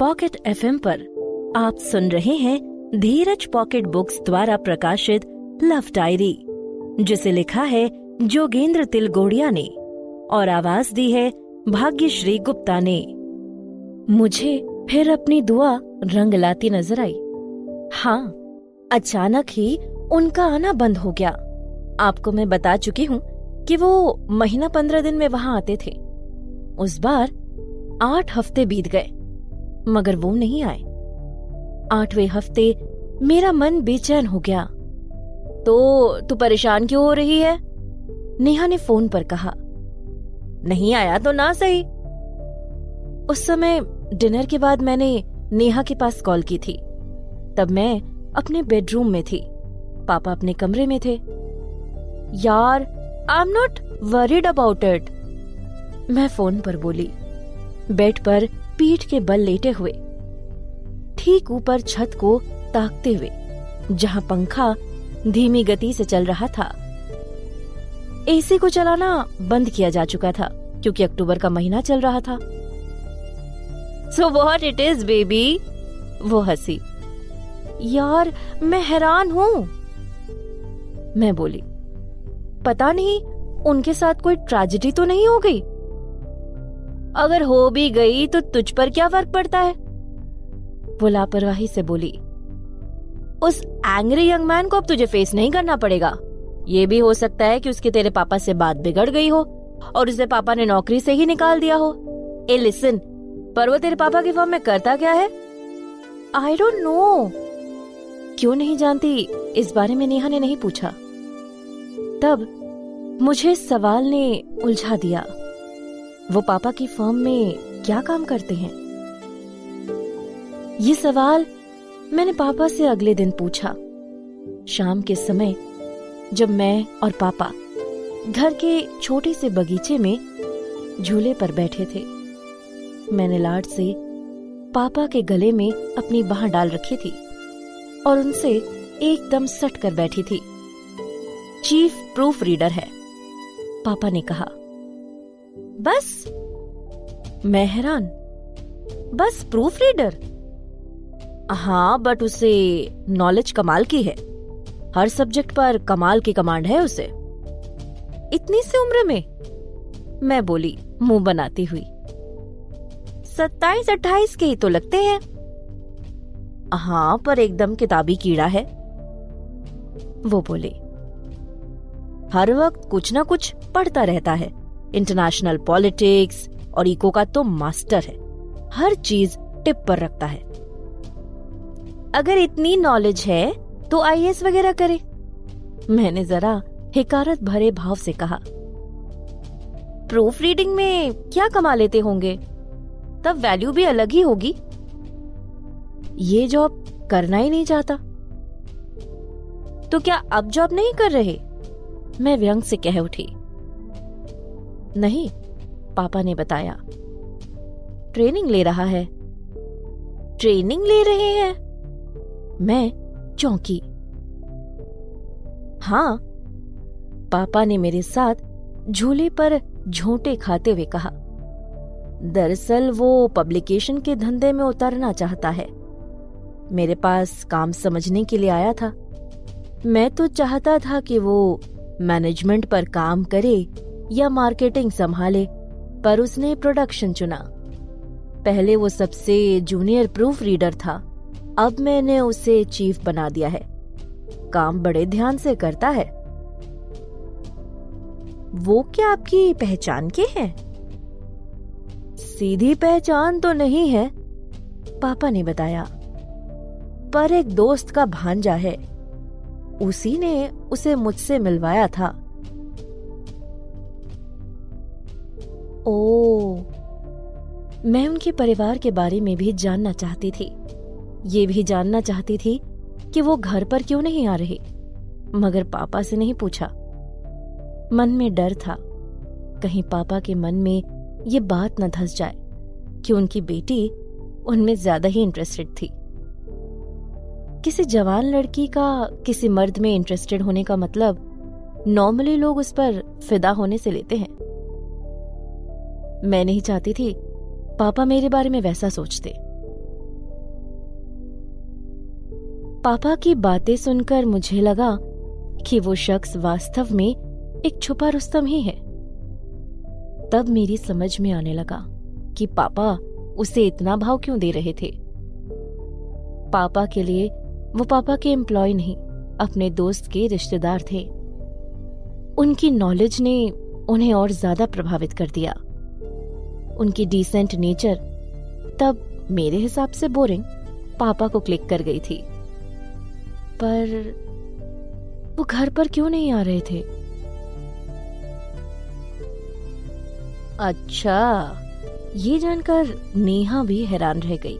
Pocket FM पर आप सुन रहे हैं धीरज पॉकेट बुक्स द्वारा प्रकाशित लव डायरी जिसे लिखा है जोगेंद्र तिलगोड़िया ने और आवाज़ दी है भाग्यश्री गुप्ता ने। मुझे फिर अपनी दुआ रंग लाती नज़र आई। हाँ अचानक ही उनका आना बंद हो गया। आपको मैं बता चुकी हूँ कि वो महीना पंद्रह दिन में वहाँ आते थे। उस बार आठ हफ़्ते बीत गए। मगर वो नहीं आए। आठवें हफ़्ते मेरा मन बेचैन हो गया। तो तू परेशान क्यों हो रही है? नेहा ने फ़ोन पर कहा, नहीं आया तो ना सही। उस समय डिनर के बाद मैंने नेहा के पास कॉल की थी। तब मैं अपने बेडरूम में थी। पापा अपने कमरे में थे। यार I am not worried about it मैं फ़ोन पर बोली बेड पर पीठ के बल लेटे हुए, ठीक ऊपर छत को ताकते हुए, जहाँ पंखा धीमी गति से चल रहा था। एसी को चलाना बंद किया जा चुका था, क्योंकि अक्टूबर का महीना चल रहा था। So what it is baby वो हँसी। यार, मैं हैरान हूँ। मैं बोली, पता नहीं, उनके साथ कोई ट्रेजिडी तो नहीं हो गई? अगर हो भी गई तो तुझ पर क्या फ़र्क पड़ता है? वो लापरवाही से बोली, उस एंग्री यंग मैन को अब तुझे फेस नहीं करना पड़ेगा। ये भी हो सकता है कि उसके तेरे पापा से बात बिगड़ गई हो और उसे पापा ने नौकरी से ही निकाल दिया हो। ए लिसन पर वो तेरे पापा की फॉर्म में करता क्या है? आई डोंट नो क्यों नहीं जानती? इस बारे में नेहा ने नहीं पूछा। तब मुझे सवाल ने उलझा दिया। वो पापा की फर्म में क्या काम करते हैं? ये सवाल मैंने पापा से अगले दिन पूछा। शाम के समय जब मैं और पापा घर के छोटे से बगीचे में झूले पर बैठे थे, मैंने लाड से पापा के गले में अपनी बाह डाल रखी थी और उनसे एकदम सट कर बैठी थी। चीफ प्रूफ रीडर है, पापा ने कहा। बस मैं हैरान बस प्रूफ रीडर हाँ बट उसे नॉलेज कमाल की है। हर सब्जेक्ट पर कमाल की कमांड है उसे। इतनी सी उम्र में मैं बोली, मुँह बनाती हुई। सत्ताईस, अट्ठाईस के ही तो लगते हैं। हाँ पर एकदम किताबी कीड़ा है। वो बोले, हर वक्त कुछ ना कुछ पढ़ता रहता है। इंटरनेशनल पॉलिटिक्स और इको का तो मास्टर है। हर चीज़ टिप पर रखता है। अगर इतनी नॉलेज है तो आईएएस वगैरह करे। मैंने जरा हिकारत भरे भाव से कहा। प्रूफ रीडिंग में क्या कमा लेते होंगे? तब वैल्यू भी अलग ही होगी। ये जॉब करना ही नहीं चाहता। तो क्या अब जॉब नहीं कर रहे? मैं व्यंग से कह उठी। नहीं, पापा ने बताया। ट्रेनिंग ले रहा है। ट्रेनिंग ले रहे हैं? मैं चौंकी। हाँ पापा ने मेरे साथ झूले पर झोंटे खाते हुए कहा। दरअसल वो पब्लिकेशन के धंधे में उतरना चाहता है। मेरे पास काम समझने के लिए आया था। मैं तो चाहता था कि वो मैनेजमेंट पर काम करे। या मार्केटिंग संभाले, पर उसने प्रोडक्शन चुना। पहले वो सबसे जूनियर प्रूफ रीडर था, अब मैंने उसे चीफ बना दिया है। काम बड़े ध्यान से करता है। वो क्या आपकी पहचान के हैं? सीधी पहचान तो नहीं है, पापा ने बताया। पर एक दोस्त का भांजा है, उसी ने उसे मुझसे मिलवाया था। ओ मैं उनके परिवार के बारे में भी जानना चाहती थी। ये भी जानना चाहती थी कि वो घर पर क्यों नहीं आ रहे, मगर पापा से नहीं पूछा। मन में डर था, कहीं पापा के मन में ये बात न धस जाए कि उनकी बेटी उनमें ज़्यादा ही इंटरेस्टेड थी। किसी जवान लड़की का, किसी मर्द में इंटरेस्टेड होने का मतलब नॉर्मली लोग उस पर फिदा होने से लेते हैं। मैं नहीं चाहती थी। पापा मेरे बारे में वैसा सोचते। पापा की बातें सुनकर मुझे लगा कि वो शख्स वास्तव में एक छुपा रुस्तम ही है। तब मेरी समझ में आने लगा कि पापा उसे इतना भाव क्यों दे रहे थे। पापा के लिए वो पापा के एम्प्लॉय नहीं, अपने दोस्त के रिश्तेदार थे। उनकी नॉलेज ने उन्हें और ज़्यादा प्रभावित कर दिया। उनकी डिसेंट नेचर तब मेरे हिसाब से बोरिंग पापा को क्लिक कर गई थी। पर वो घर पर क्यों नहीं आ रहे थे? अच्छा ये जानकर नेहा भी हैरान रह गई।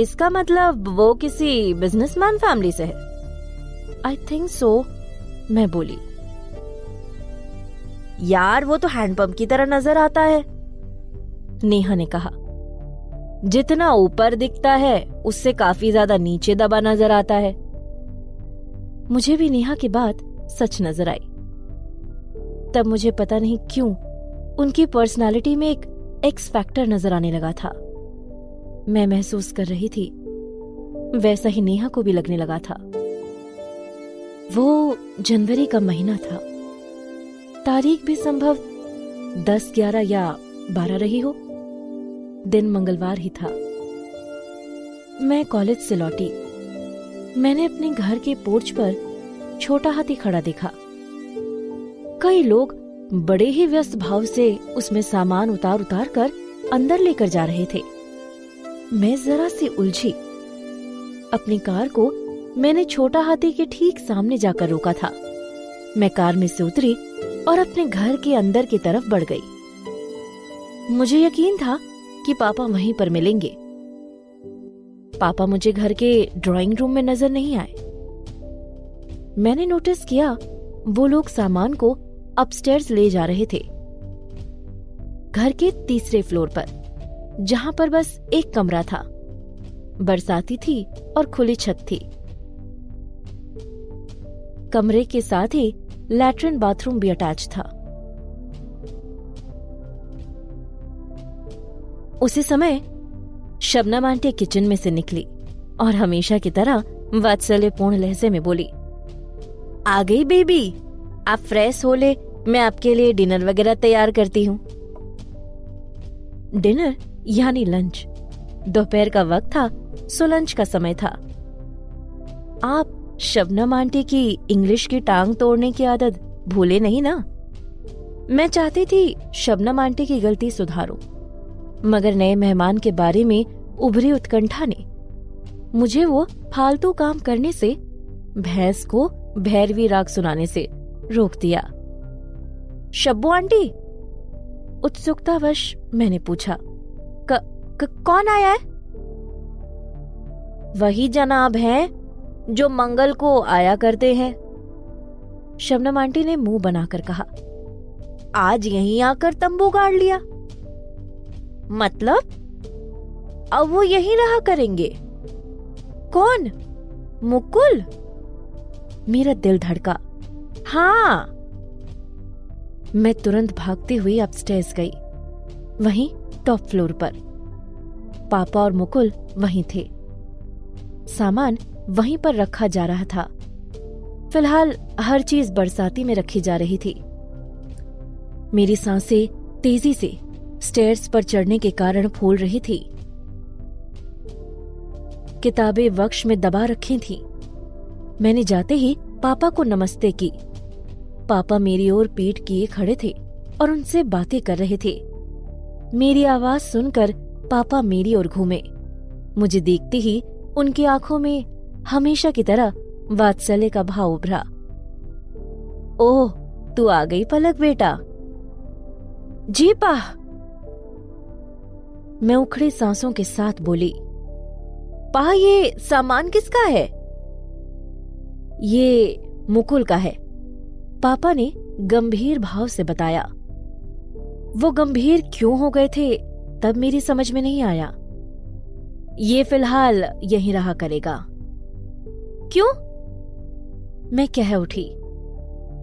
इसका मतलब वो किसी बिजनेसमैन फैमिली से है? आई थिंक सो मैं बोली। यार, वो तो हैंडपंप की तरह नज़र आता है। नेहा ने कहा, जितना ऊपर दिखता है, उससे काफ़ी ज़्यादा नीचे दबा नज़र आता है। मुझे भी नेहा की बात सच नज़र आई। तब मुझे पता नहीं क्यों, उनकी पर्सनालिटी में एक एक्स फैक्टर नज़र आने लगा था। मैं महसूस कर रही थी, वैसा ही नेहा को भी लगने लगा था। वो जनवरी का महीना था। तारीख भी संभव दस, ग्यारह या बारह रही हो। दिन मंगलवार ही था। मैं कॉलेज से लौटी। मैंने अपने घर के पोर्च पर छोटा हाथी खड़ा देखा। कई लोग बड़े ही व्यस्त भाव से उसमें सामान उतार उतार कर अंदर लेकर जा रहे थे। मैं जरा सी उलझी। अपनी कार को मैंने छोटा हाथी के ठीक सामने जाकर रोका था। मैं कार में से उतरी और अपने घर के अंदर की तरफ़ बढ़ गई। मुझे यकीन था कि पापा वहीं पर मिलेंगे। पापा मुझे घर के ड्राइंग रूम में नज़र नहीं आए। मैंने नोटिस किया, वो लोग सामान को अपस्टेयर्स ले जा रहे थे। घर के तीसरे फ्लोर पर, जहाँ पर बस एक कमरा था। बरसाती थी और खुली छत थी। कमरे के साथ ही लैट्रिन बाथरूम भी अटैच था। उसी समय शबनम आंटी किचन में से निकली और हमेशा की तरह वात्सल्यपूर्ण लहजे में बोली, आ गई बेबी, आप फ्रेश हो ले, मैं आपके लिए डिनर वगैरह तैयार करती हूँ। डिनर यानी लंच। दोपहर का वक्त था, सो लंच का समय था। आप शबनम आंटी की इंग्लिश की टांग तोड़ने की आदत भूले नहीं ना? मैं चाहती थी शबनम आंटी की गलती सुधारो। मगर नए मेहमान के बारे में उभरी उत्कंठा ने। मुझे वो फालतू काम करने से भैंस को भैरवी राग सुनाने से रोक दिया। शब्बू आंटी उत्सुकतावश मैंने पूछा क, क, कौन आया है? वही जनाब हैं जो मंगल को आया करते हैं शबनम आंटी ने मुँह बनाकर कहा। आज यहीं आकर तंबू गाड़ लिया। मतलब? अब वो यहीं रहा करेंगे। कौन? मुकुल? मेरा दिल धड़का। हाँ। मैं तुरंत भागती हुई अपस्टेज गई, वहीं टॉप फ्लोर पर। पापा और मुकुल वहीं थे। सामान वहीं पर रखा जा रहा था। फ़िलहाल हर चीज़ बरसाती में रखी जा रही थी। मेरी साँसें तेज़ी से स्टेयर्स पर चढ़ने के कारण फूल रही थी। किताबें वक्ष में दबा रखी थी। मैंने जाते ही पापा को नमस्ते की। पापा मेरी ओर पीठ किए खड़े थे और उनसे बातें कर रहे थे। मेरी आवाज़ सुनकर पापा मेरी ओर घूमे। मुझे देखते ही उनकी आँखों में हमेशा की तरह वात्सल्य का भाव उभरा। ओह, तू आ गई पलक बेटा। जी पा मैं उखड़ी सांसों के साथ बोली पा ये सामान किसका है? ये मुकुल का है। पापा ने गंभीर भाव से बताया। वो गंभीर क्यों हो गए थे, तब मेरी समझ में नहीं आया। ये फ़िलहाल यहीं रहा करेगा। क्यों? मैं कह उठी,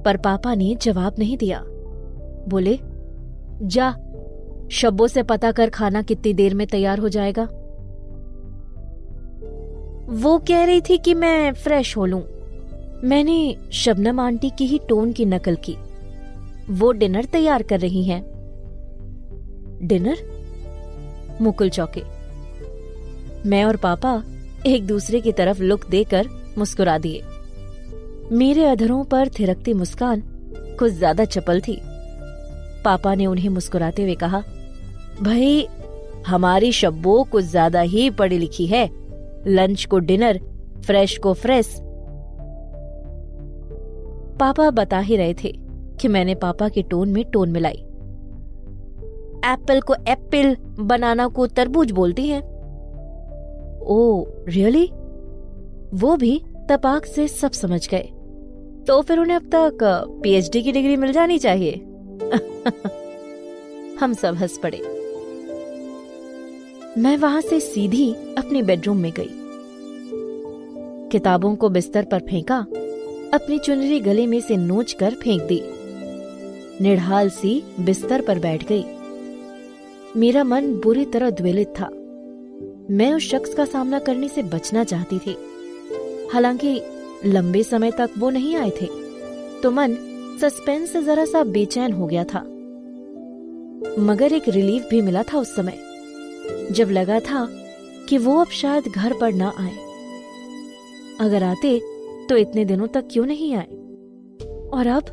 पर पापा ने जवाब नहीं दिया। बोले, जा शब्बों से पता कर खाना कितनी देर में तैयार हो जाएगा। वो कह रही थी कि मैं फ्रेश हो लूँ। मैंने शबनम आंटी की ही टोन की नकल की। वो डिनर तैयार कर रही हैं। डिनर? मुकुल चौके। मैं और पापा एक दूसरे की तरफ़ लुक देकर मुस्कुरा दिए। मेरे अधरों पर थिरकती मुस्कान कुछ ज़्यादा चपल थी। पापा ने उन्हें मुस्कुराते हुए कहा भाई, हमारी शब्बो कुछ ज़्यादा ही पढ़ी लिखी है। लंच को डिनर, फ्रेश को फ्रेश। पापा बता ही रहे थे कि मैंने पापा के टोन में टोन मिलाई। एप्पल को एप्पल, बनाना को तरबूज बोलती हैं। ओ रियली वो भी तपाक से सब समझ गए। तो फिर उन्हें अब तक, पीएचडी की डिग्री मिल जानी चाहिए। हम सब हंस पड़े। मैं वहाँ से सीधी अपने बेडरूम में गई। किताबों को बिस्तर पर फेंका, अपनी चुनरी गले में से नोच कर फेंक दी। निढाल सी बिस्तर पर बैठ गई। मेरा मन बुरी तरह द्वेलित था। मैं उस शख्स का सामना करने से बचना चाहती थी। हालाँकि लंबे समय तक वो नहीं आए थे तो मन सस्पेंस से जरा सा बेचैन हो गया था। मगर एक रिलीफ भी मिला था उस समय। जब लगा था कि वो अब शायद घर पर ना आए। अगर आते तो इतने दिनों तक क्यों नहीं आए? और अब?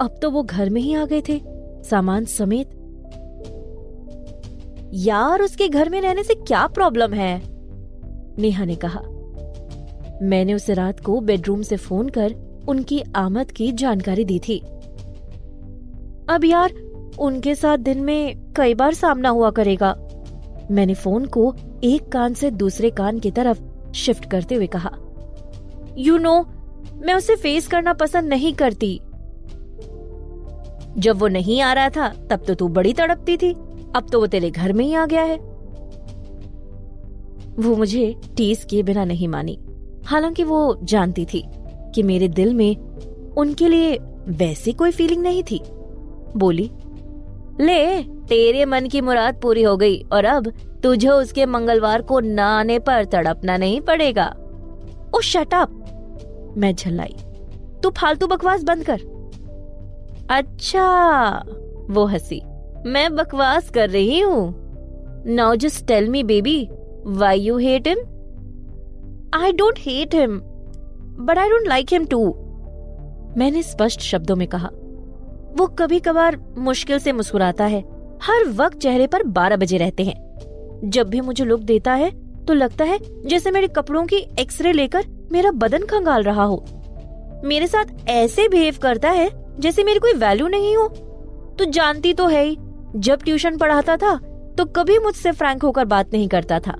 अब तो वो घर में ही आ गए थे, सामान समेत। यार, उसके घर में रहने से क्या प्रॉब्लम है? नेहा ने कहा। मैंने उसे रात को बेडरूम से फ़ोन कर उनकी आमद की जानकारी दी थी। अब यार, उनके साथ दिन में कई बार सामना हुआ करेगा। मैंने फ़ोन को एक कान से दूसरे कान की तरफ़ शिफ्ट करते हुए कहा यू you नो know, मैं उसे फेस करना पसंद नहीं करती। जब वो नहीं आ रहा था तब तो तू बड़ी तड़पती थी। अब तो वो तेरे घर में ही आ गया है। वो मुझे टीस किए बिना नहीं मानी। हालाँकि वो जानती थी कि मेरे दिल में उनके लिए वैसी कोई फीलिंग नहीं थी। बोली ले तेरे मन की मुराद पूरी हो गई और अब तुझे उसके मंगलवार को न आने पर तड़पना नहीं पड़ेगा। ओ शटअप मैं झल्लाई। तू फालतू बकवास बंद कर। अच्छा वो हँसी। मैं बकवास कर रही हूँ। Now just tell me baby why you hate him I don't hate him but I don't like him too मैंने स्पष्ट शब्दों में कहा। वो कभी कभार मुश्किल से मुस्कुराता है। हर वक्त चेहरे पर बारह बजे रहते हैं। जब भी मुझे लुक देता है तो लगता है जैसे मेरे कपड़ों की एक्सरे लेकर मेरा बदन खंगाल रहा हो। मेरे साथ ऐसे बिहेव करता है जैसे मेरी कोई वैल्यू नहीं हो। तो जानती तो है ही, जब ट्यूशन पढ़ाता था तो कभी मुझसे फ्रैंक होकर बात नहीं करता था।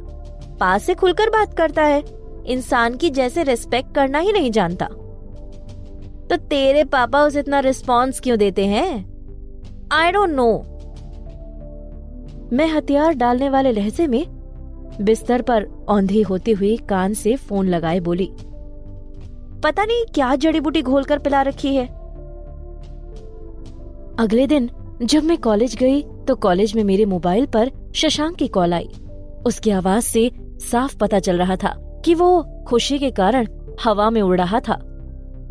पास से खुलकर बात करता है, इंसान की जैसे रिस्पेक्ट करना ही नहीं जानता। तो तेरे पापा उसे इतना रिस्पॉन्स क्यों देते हैं? आई डोंट नो मैं हथियार डालने वाले लहजे में बिस्तर पर औंधी होती हुई कान से फ़ोन लगाए बोली, पता नहीं क्या जड़ी बूटी घोल कर पिला रखी है? अगले दिन जब मैं कॉलेज गई तो कॉलेज में मेरे मोबाइल पर शशांक की कॉल आई। उसकी आवाज़ से साफ़ पता चल रहा था कि वो खुशी के कारण हवा में उड़ रहा था।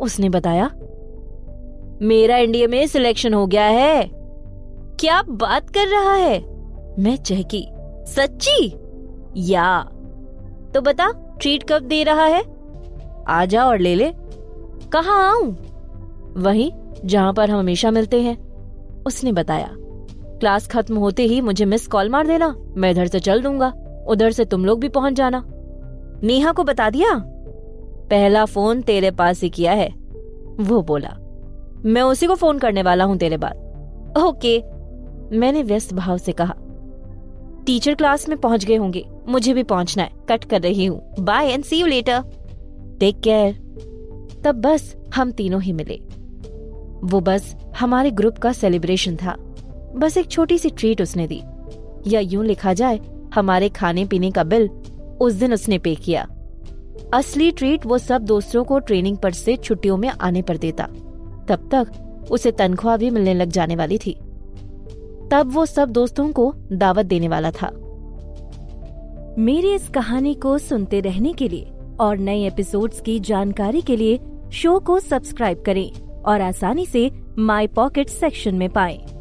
उसने बताया, मेरा इंडिया में सिलेक्शन हो गया है। क्या बात कर रहा है? मैं चहकी, सच्ची? या। तो बता ट्रीट कब दे रहा है? आ जा और ले ले। कहा आऊँ? वहीं, जहाँ पर हम हमेशा मिलते हैं। उसने बताया, क्लास खत्म होते ही मुझे मिस कॉल मार देना। मैं इधर से चल दूँगा, उधर से तुम लोग भी पहुँच जाना। नेहा को बता दिया? पहला फ़ोन तेरे पास ही किया है। वो बोला, मैं उसी को फ़ोन करने वाला हूँ तेरे बाद। ओके। मैंने व्यस्त भाव से कहा टीचर क्लास में पहुँच गए होंगे। मुझे भी पहुँचना है। कट कर रही हूँ। Bye and see you later take care तब बस हम तीनों ही मिले। वो बस हमारे ग्रुप का सेलिब्रेशन था। बस एक छोटी सी ट्रीट उसने दी। या यूँ लिखा जाए, हमारे खाने पीने का बिल उस दिन उसने पे किया। असली ट्रीट वो सब दोस्तों को ट्रेनिंग पर से छुट्टियों में आने पर देता। तब तक उसे तनख्वाह भी मिलने लग जाने वाली थी। तब वो सब दोस्तों को दावत देने वाला था मेरी इस कहानी को सुनते रहने के लिए और नए एपिसोड्स की जानकारी के लिए शो को सब्सक्राइब करें और आसानी से माई पॉकेट सेक्शन में पाएँ।